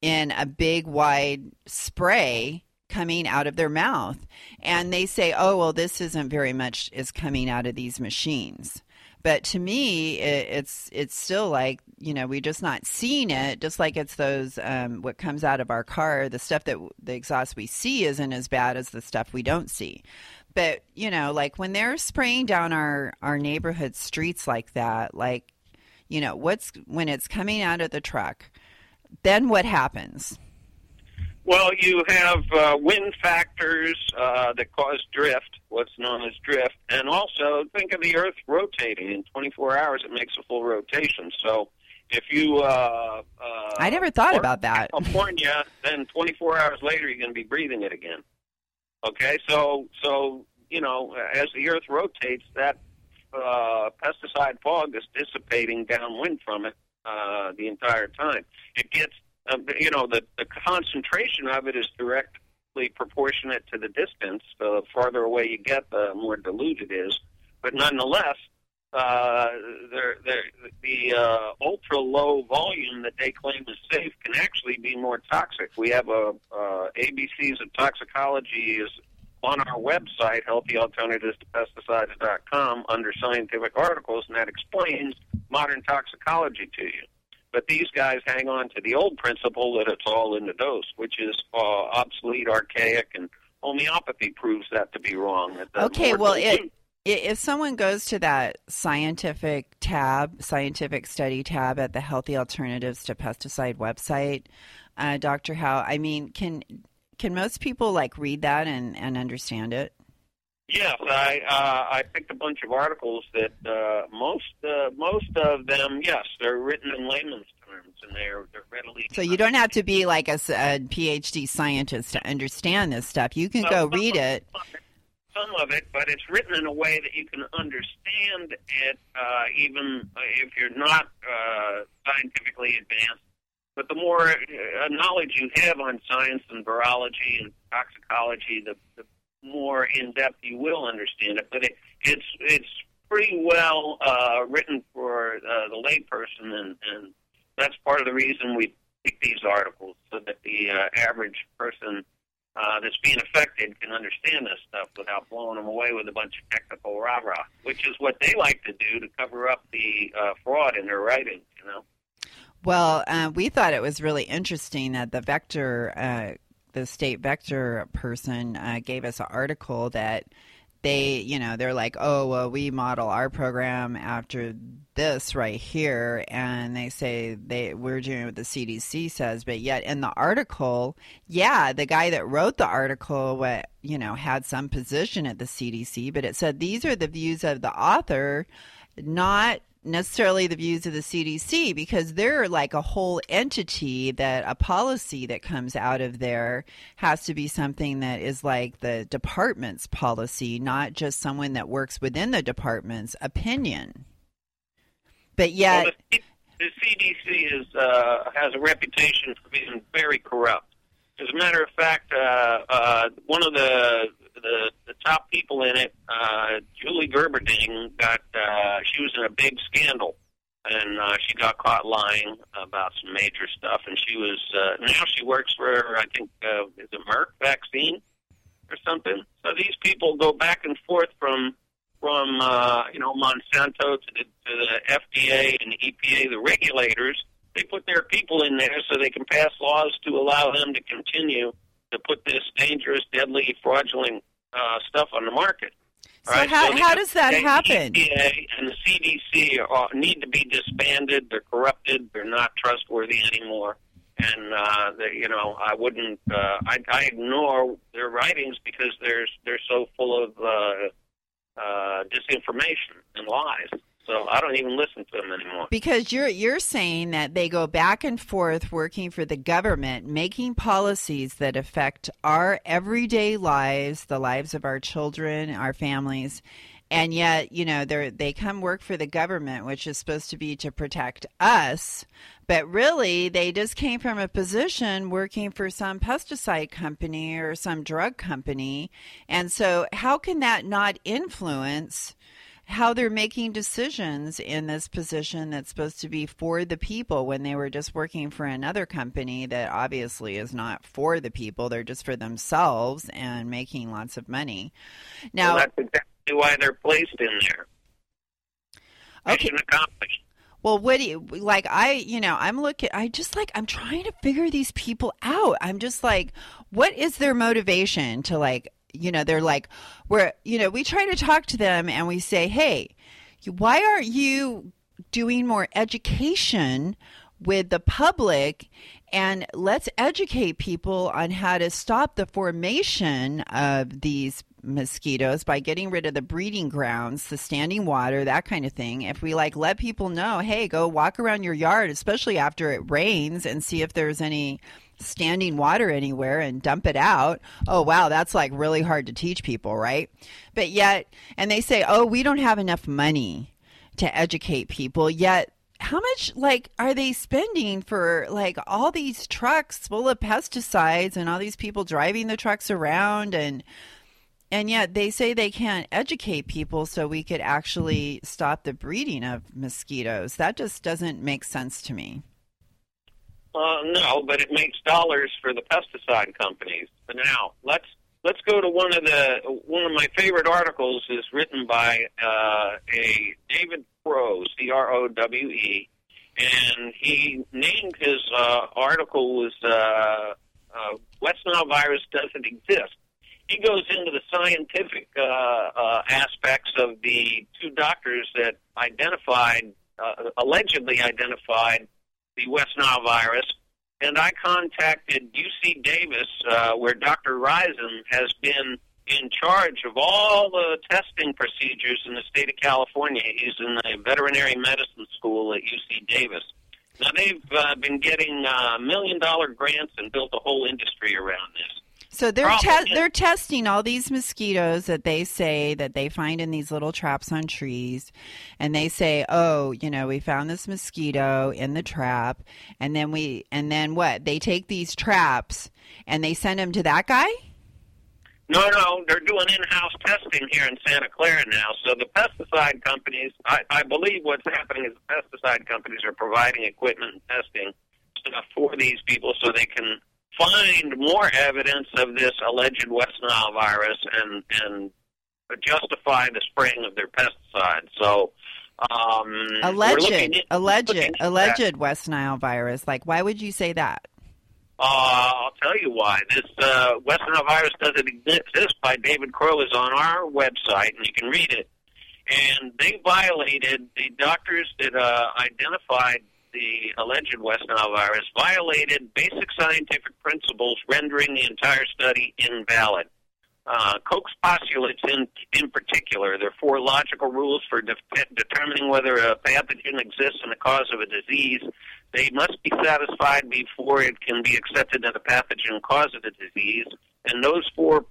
in a big wide spray coming out of their mouth. And they say oh well this isn't very much is coming out of these machines but to me it, it's it's still like you know we're just not seeing it just like it's those um, what comes out of our car the stuff that the exhaust we see isn't as bad as the stuff we don't see. But you know like when they're spraying down our our neighborhood streets like that like you know what's when it's coming out of the truck then what happens Well, you have uh, wind factors uh, that cause drift, what's known as drift, and also think of the Earth rotating. In 24 hours, it makes a full rotation. So if you uh, uh, i never thought about that California, then 24 hours later you're going to be breathing it again. Okay, so so you know as the Earth rotates, that uh, pesticide fog is dissipating downwind from it uh, the entire time. It gets you know the the concentration of it is directly proportionate to the distance. The farther away you get, the more diluted it is. But nonetheless, uh, they're, they're, the uh, ultra low volume that they claim is safe can actually be more toxic. We have a uh, ABCs of toxicology is on our website, healthyalternatives to under scientific articles, and that explains modern toxicology to you. But these guys hang on to the old principle that it's all in the dose, which is uh, obsolete, archaic, and homeopathy proves that to be wrong. Okay, well, it, if someone goes to that scientific tab, scientific study tab at the Healthy Alternatives to Pesticide website, uh, Dr. Howe, I mean, can can most people like read that and, and understand it? Yes, I uh, I picked a bunch of articles that uh, most uh, most of them, yes, they're written in layman's terms and they're they're readily. So you don't have to be like a, a PhD scientist to understand this stuff. You can go read it. some of it, but it's written in a way that you can understand it, uh, even if you're not uh, scientifically advanced. But the more uh, knowledge you have on science and virology and toxicology, the, the more in depth you will understand it. But it, it's it's pretty well uh, written for uh, the layperson, and, and that's part of the reason we pick these articles so that the uh, average person uh, that's being affected can understand this stuff without blowing them away with a bunch of technical rah rah, which is what they like to do to cover up the uh, fraud in their writings. You know. Well, uh, we thought it was really interesting that the vector, uh, the state vector person, uh, gave us an article that they, you know, they're like, oh, well, we model our program after this right here, and they say they we're doing what the CDC says, but yet in the article, yeah, the guy that wrote the article, what you know, had some position at the CDC, but it said these are the views of the author, not necessarily the views of the CDC because they're like a whole entity that a policy that comes out of there has to be something that is like the department's policy, not just someone that works within the department's opinion. But yet, well, the, the CDC is uh, has a reputation for being very corrupt. As a matter of fact, uh, uh, one of the, the the top people in it, uh, Julie Gerberding, got uh, she was in a big scandal, and uh, she got caught lying about some major stuff. And she was uh, now she works for I think uh, is it Merck vaccine or something. So these people go back and forth from from uh, you know Monsanto to the, to the FDA and EPA, the regulators. They put their people in there so they can pass laws to allow them to continue to put this dangerous, deadly, fraudulent uh, stuff on the market. So right? how- the how does that happen? EPA and the CDC are, need to be disbanded. They're corrupted. They're not trustworthy anymore. And uh, they, you know, I wouldn't. Uh, I, I ignore their writings because they're they're so full of uh, uh, disinformation and lies. So I don't even listen to them anymore. Because you're you're saying that they go back and forth working for the government, making policies that affect our everyday lives, the lives of our children, our families, and yet you know they they come work for the government, which is supposed to be to protect us, but really they just came from a position working for some pesticide company or some drug company, and so how can that not influence? How they're making decisions in this position that's supposed to be for the people when they were just working for another company that obviously is not for the people they're just for themselves and making lots of money now well, that's exactly why they're placed in there. Mission accomplished. Well, what do you like? I, you know, I'm looking, I just like, I'm trying to figure these people out. I'm just like, what is their motivation to like, you know, they're like, we're, you know, we try to talk to them and we say, hey, why aren't you doing more education with the public and let's educate people on how to stop the formation of these mosquitoes by getting rid of the breeding grounds, the standing water, that kind of thing. If we like let people know, hey, go walk around your yard, especially after it rains, and see if there's any standing water anywhere and dump it out. Oh, wow, that's like really hard to teach people, right? But yet, and they say, oh, we don't have enough money to educate people, yet how much like are they spending for like all these trucks full of pesticides and all these people driving the trucks around and and yet they say they can't educate people so we could actually stop the breeding of mosquitoes. That just doesn't make sense to me. Uh, no, but it makes dollars for the pesticide companies. But now let's let's go to one of the one of my favorite articles is written by uh, a David Crowe, C R O W E, and he named his uh, article was uh, uh, West Nile virus doesn't exist. He goes into the scientific uh, uh, aspects of the two doctors that identified, uh, allegedly identified the West Nile virus. And I contacted UC Davis, uh, where Dr. Reisen has been in charge of all the testing procedures in the state of California. He's in the veterinary medicine school at UC Davis. Now, they've uh, been getting uh, million dollar grants and built a whole industry around this. So they're Problem te- they're testing all these mosquitoes that they say that they find in these little traps on trees, and they say, "Oh, you know, we found this mosquito in the trap," and then we and then what? They take these traps and they send them to that guy. No, no, they're doing in-house testing here in Santa Clara now. So the pesticide companies, I, I believe what's happening is the pesticide companies are providing equipment and testing stuff for these people so they can find more evidence of this alleged West Nile virus and and justify the spraying of their pesticides. So. Um, Alleged, at- alleged, that. alleged West Nile virus. Like, why would you say that? Uh, I'll tell you why. This uh, West Nile virus doesn't exist by David Crowe is on our website, and you can read it. And they violated the doctors that uh, identified the alleged West Nile virus violated basic scientific principles, rendering the entire study invalid. Uh, Koch's postulates, in in particular, there are four logical rules for de- determining whether a pathogen exists and the cause of a disease. They must be satisfied before it can be accepted that a pathogen causes the disease. And those four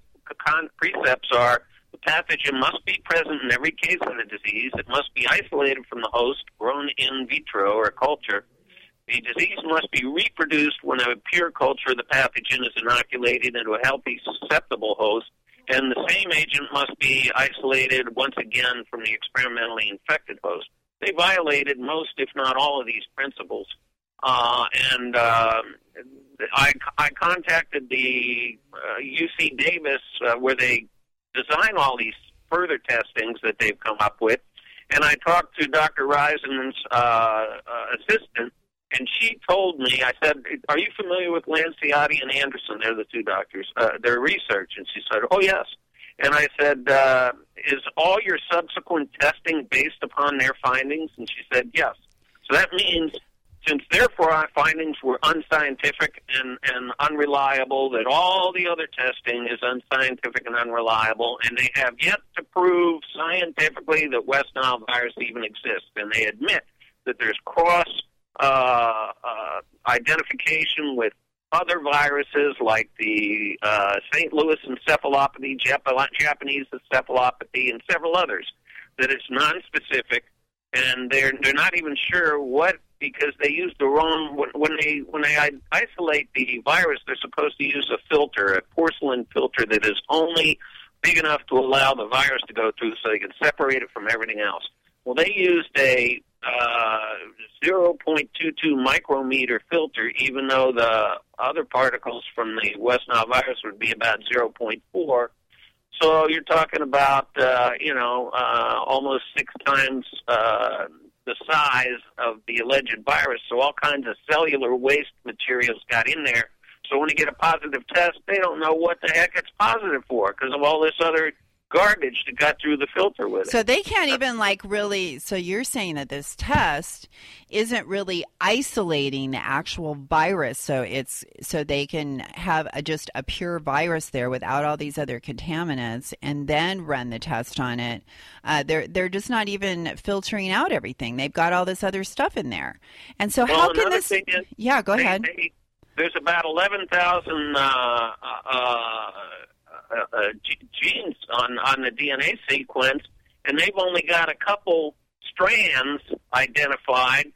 con- precepts are the pathogen must be present in every case of the disease. It must be isolated from the host, grown in vitro or culture. The disease must be reproduced when a pure culture of the pathogen is inoculated into a healthy, susceptible host. And the same agent must be isolated once again from the experimentally infected host. They violated most, if not all, of these principles. Uh, and uh, I, I contacted the uh, UC Davis uh, where they design all these further testings that they've come up with. And I talked to Dr. Reisen's uh, uh, assistant, and she told me, I said, Are you familiar with Lanciotti and Anderson? They're the two doctors, uh, their research. And she said, Oh, yes. And I said, uh, Is all your subsequent testing based upon their findings? And she said, Yes. So that means since therefore our findings were unscientific and, and unreliable, that all the other testing is unscientific and unreliable, and they have yet to prove scientifically that West Nile virus even exists. And they admit that there's cross uh, uh, identification with other viruses like the uh, St. Louis encephalopathy, Jap- Japanese encephalopathy, and several others. That it's non-specific, and they're they're not even sure what because they use the wrong when, they when they isolate the virus. They're supposed to use a filter, a porcelain filter that is only big enough to allow the virus to go through, so they can separate it from everything else. Well, they used a uh, 0.22 micrometer filter, even though the other particles from the West Nile virus would be about 0.4. So you're talking about, uh, you know, uh, almost six times uh, the size of the alleged virus. So all kinds of cellular waste materials got in there. So when you get a positive test, they don't know what the heck it's positive for because of all this other garbage that got through the filter with it. So they can't even like really. So you're saying that this test isn't really isolating the actual virus. So it's so they can have a, just a pure virus there without all these other contaminants, and then run the test on it. Uh, they're they're just not even filtering out everything. They've got all this other stuff in there, and so well, how can this? thing is, yeah, go they- ahead. they- there's about 11,000 uh, uh, uh, uh, genes on, on the DNA sequence, and they've only got a couple strands identified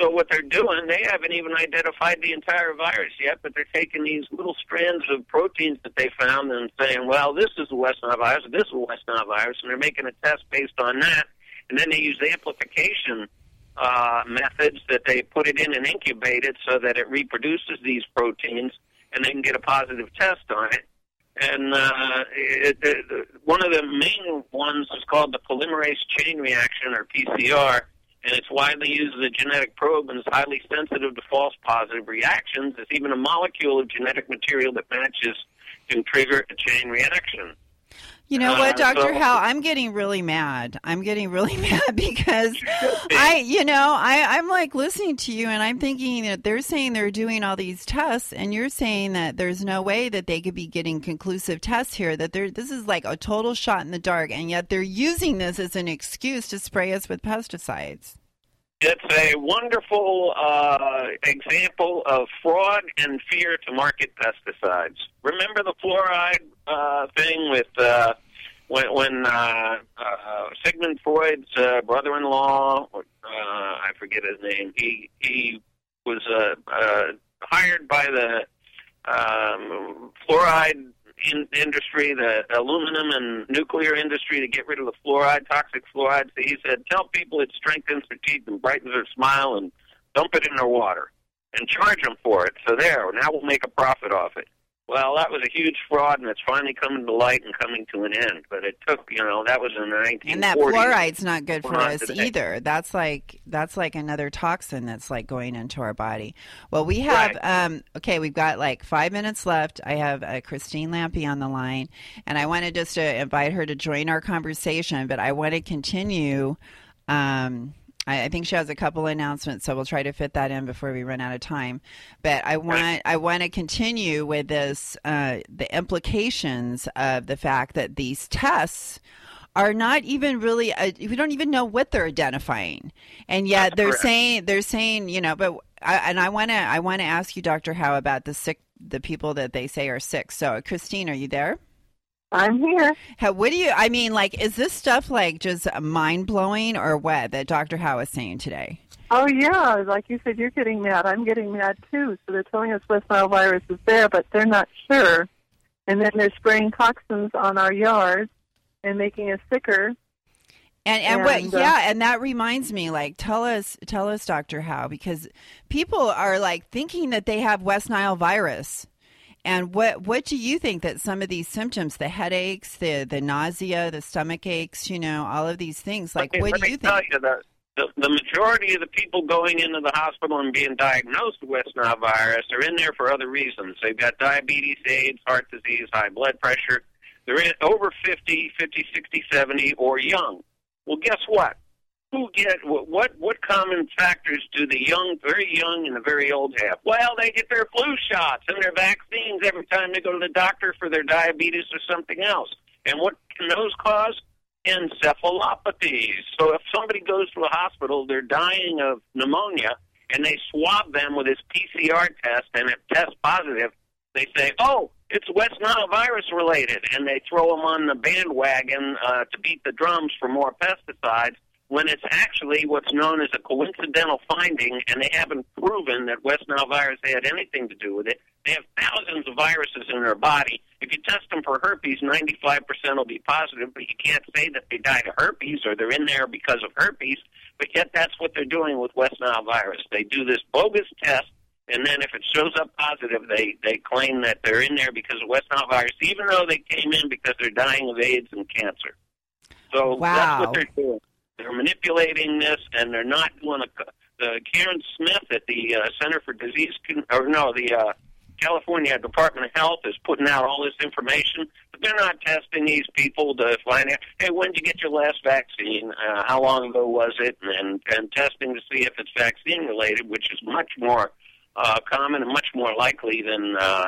so what they're doing, they haven't even identified the entire virus yet, but they're taking these little strands of proteins that they found and saying, well, this is the West Nile virus, this is the West Nile virus, and they're making a test based on that. And then they use amplification uh, methods that they put it in and incubate it so that it reproduces these proteins, and they can get a positive test on it. And uh, it, it, one of the main ones is called the polymerase chain reaction, or PCR and it's widely used as a genetic probe and is highly sensitive to false positive reactions. It's even a molecule of genetic material that matches can trigger a chain reaction. You know what, Doctor so- Howe? I'm getting really mad. I'm getting really mad because I, you know, I, I'm like listening to you and I'm thinking that they're saying they're doing all these tests, and you're saying that there's no way that they could be getting conclusive tests here. That they're this is like a total shot in the dark, and yet they're using this as an excuse to spray us with pesticides. It's a wonderful uh, example of fraud and fear to market pesticides. Remember the fluoride uh, thing with uh, when, when uh, uh, Sigmund Freud's uh, brother-in-law, uh, I forget his name, he he was uh, uh, hired by the um, fluoride in, industry, the aluminum and nuclear industry, to get rid of the fluoride, toxic fluoride. So he said, tell people it strengthens their teeth and brightens their smile, and dump it in their water and charge them for it. So there, now we'll make a profit off it. Well, that was a huge fraud, and it's finally coming to light and coming to an end. But it took, you know, that was in the 1940s. And that fluoride's not good for us today. either. That's like that's like another toxin that's like going into our body. Well, we have um okay, we've got like 5 minutes left. I have uh, Christine Lampy on the line and I wanted just to invite her to join our conversation, but I want to continue um I I think she has a couple announcements, so we'll try to fit that in before we run out of time. But I want I want to continue with this uh, the implications of the fact that these tests are not even really uh, we don't even know what they're identifying and yet That's they're correct. saying they're saying you know but I, and i want to i want to ask you dr howe about the sick the people that they say are sick so christine are you there I'm here. How, what do you i mean like is this stuff like just mind-blowing or what that dr howe is saying today Oh yeah, like you said, you're getting mad. I'm getting mad too. So they're telling us West Nile virus is there, but they're not sure. And then they're spraying toxins on our yards and making us sicker. And and, what? Uh, yeah, and that reminds me. Like, tell us, tell us, Doctor Howe, because people are like thinking that they have West Nile virus. And what what do you think that some of these symptoms, the headaches, the the nausea, the stomach aches, you know, all of these things, like what do you think? you that the, the majority of the people going into the hospital and being diagnosed with West Nile virus are in there for other reasons. They've got diabetes, AIDS, heart disease, high blood pressure. They're in, over 50, 50, 60, 70, or young. Well, guess what? Who get what? What, common factors do the young, very young, and the very old have? Well, they get their flu shots and their vaccines every time they go to the doctor for their diabetes or something else. And what can those cause? Encephalopathies. So if somebody goes to a hospital, they're dying of pneumonia, and they swab them with this PCR test, and it tests positive, they say, "Oh, it's West Nile virus related," and they throw them on the bandwagon uh, to beat the drums for more pesticides. When it's actually what's known as a coincidental finding, and they haven't proven that West Nile virus had anything to do with it. They have thousands of viruses in their body. If you test them for herpes, 95% will be positive, but you can't say that they died of herpes or they're in there because of herpes. But yet, that's what they're doing with West Nile virus. They do this bogus test, and then if it shows up positive, they they claim that they're in there because of West Nile virus, even though they came in because they're dying of AIDS and cancer. So Wow. that's what they're doing. They're manipulating this, and they're not doing a. The Karen Smith at the uh, Center for Disease, or no, the uh, California Department of Health is putting out all this information, but they're not testing these people to find out. Hey, when did you get your last vaccine? Uh, how long ago was it? And and testing to see if it's vaccine related, which is much more uh, common and much more likely than uh,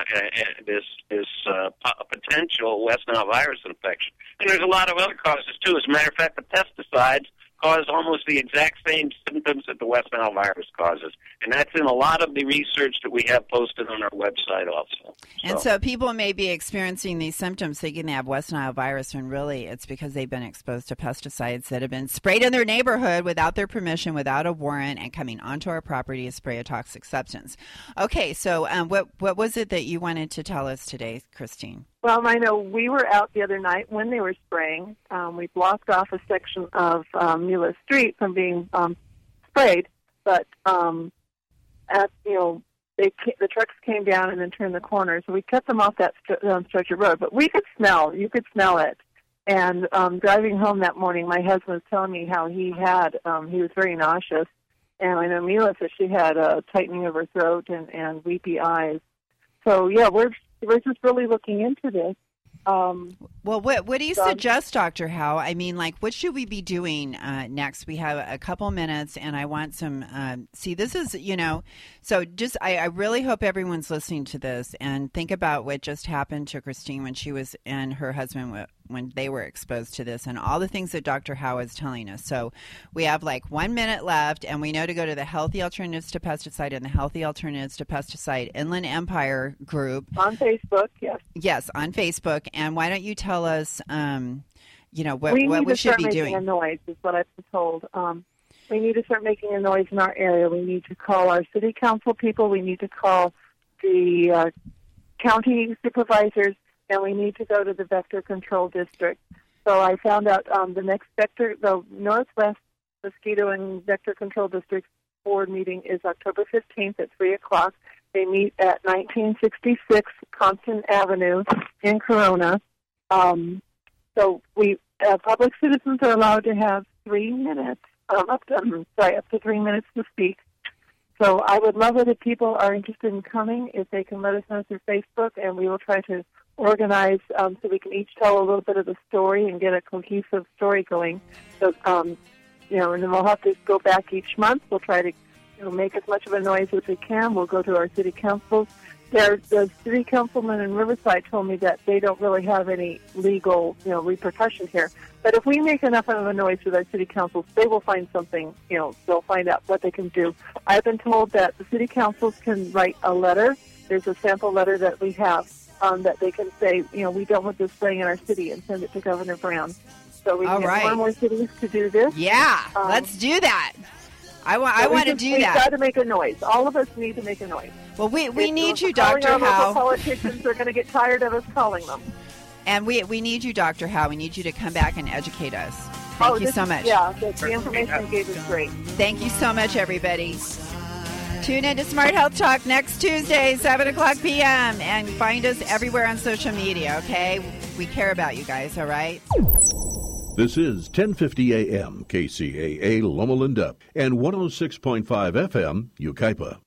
this this uh, potential West Nile virus infection. And there's a lot of other causes too. As a matter of fact, the pesticides cause almost the exact same symptoms that the West Nile virus causes, and that's in a lot of the research that we have posted on our website also. And so people may be experiencing these symptoms thinking they have West Nile virus when really it's because they've been exposed to pesticides that have been sprayed in their neighborhood without their permission, without a warrant, and coming onto our property to spray a toxic substance. Okay, so um, what, what was it that you wanted to tell us today, Christine? Well, I know we were out the other night when they were spraying. Um, we blocked off a section of um, Mula Street from being um, sprayed, but um, at you know they ca- the trucks came down and then turned the corner, so we cut them off that st- um, stretch of road. But we could smell, you could smell it. And um, driving home that morning, my husband was telling me how he had um, he was very nauseous, and I know Mila said she had a tightening of her throat and, and weepy eyes. So yeah, we're we're just really looking into this. Um, Well, what what do you so- suggest, Doctor Howe? I mean, like, what should we be doing uh, next? We have a couple minutes, and I want some. Um, see, this is you know, so just I, I really hope everyone's listening to this and think about what just happened to Christine when she was and her husband when they were exposed to this, and all the things that Doctor Howe is telling us. So we have like one minute left, and we know to go to the Healthy Alternatives to Pesticide and the Healthy Alternatives to Pesticide Inland Empire group on Facebook, yes. Yes, on Facebook. And why don't you tell us, um, you know, what we what we to should start be making doing? a noise. Is what I've been told. Um, we need to start making a noise in our area. We need to call our city council people. We need to call the uh, county supervisors, and we need to go to the vector control district. So I found out um, the next vector, the Northwest Mosquito and Vector Control District board meeting is October 15th at 3 o'clock. They meet at 1966 Compton Avenue in Corona. Um, so we uh, public citizens are allowed to have three minutes, um, up to, um, sorry, up to three minutes to speak. So I would love it if people are interested in coming, if they can let us know through Facebook, and we will try to organize um, so we can each tell a little bit of the story and get a cohesive story going. So, um, you know, and then we'll have to go back each month. We'll try to you know, make as much of a noise as we can. We'll go to our city councils. There, the city councilman in Riverside told me that they don't really have any legal, you know, repercussion here. But if we make enough of a noise with our city councils, they will find something. You know, they'll find out what they can do. I've been told that the city councils can write a letter. There's a sample letter that we have um, that they can say, you know, we don't want this spraying in our city, and send it to Governor Brown. So we All can right. get more more cities to do this. Yeah, Um, let's do that. I want. I want to do we've that. got to make a noise. All of us need to make a noise. Well, we we If need you, Doctor Howe, Politicians are going to get tired of us calling them. and we we need you, Doctor Howe. We need you to come back and educate us. Thank oh, you this so much. Yeah, the, the information you gave is great. Thank you so much, everybody. Tune in to Smart Health Talk next Tuesday, 7 o'clock p.m. And find us everywhere on social media, okay? We care about you guys, all right? This is 1050 AM KCAA Loma Linda and 106.5 FM Yucaipa.